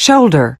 shoulder.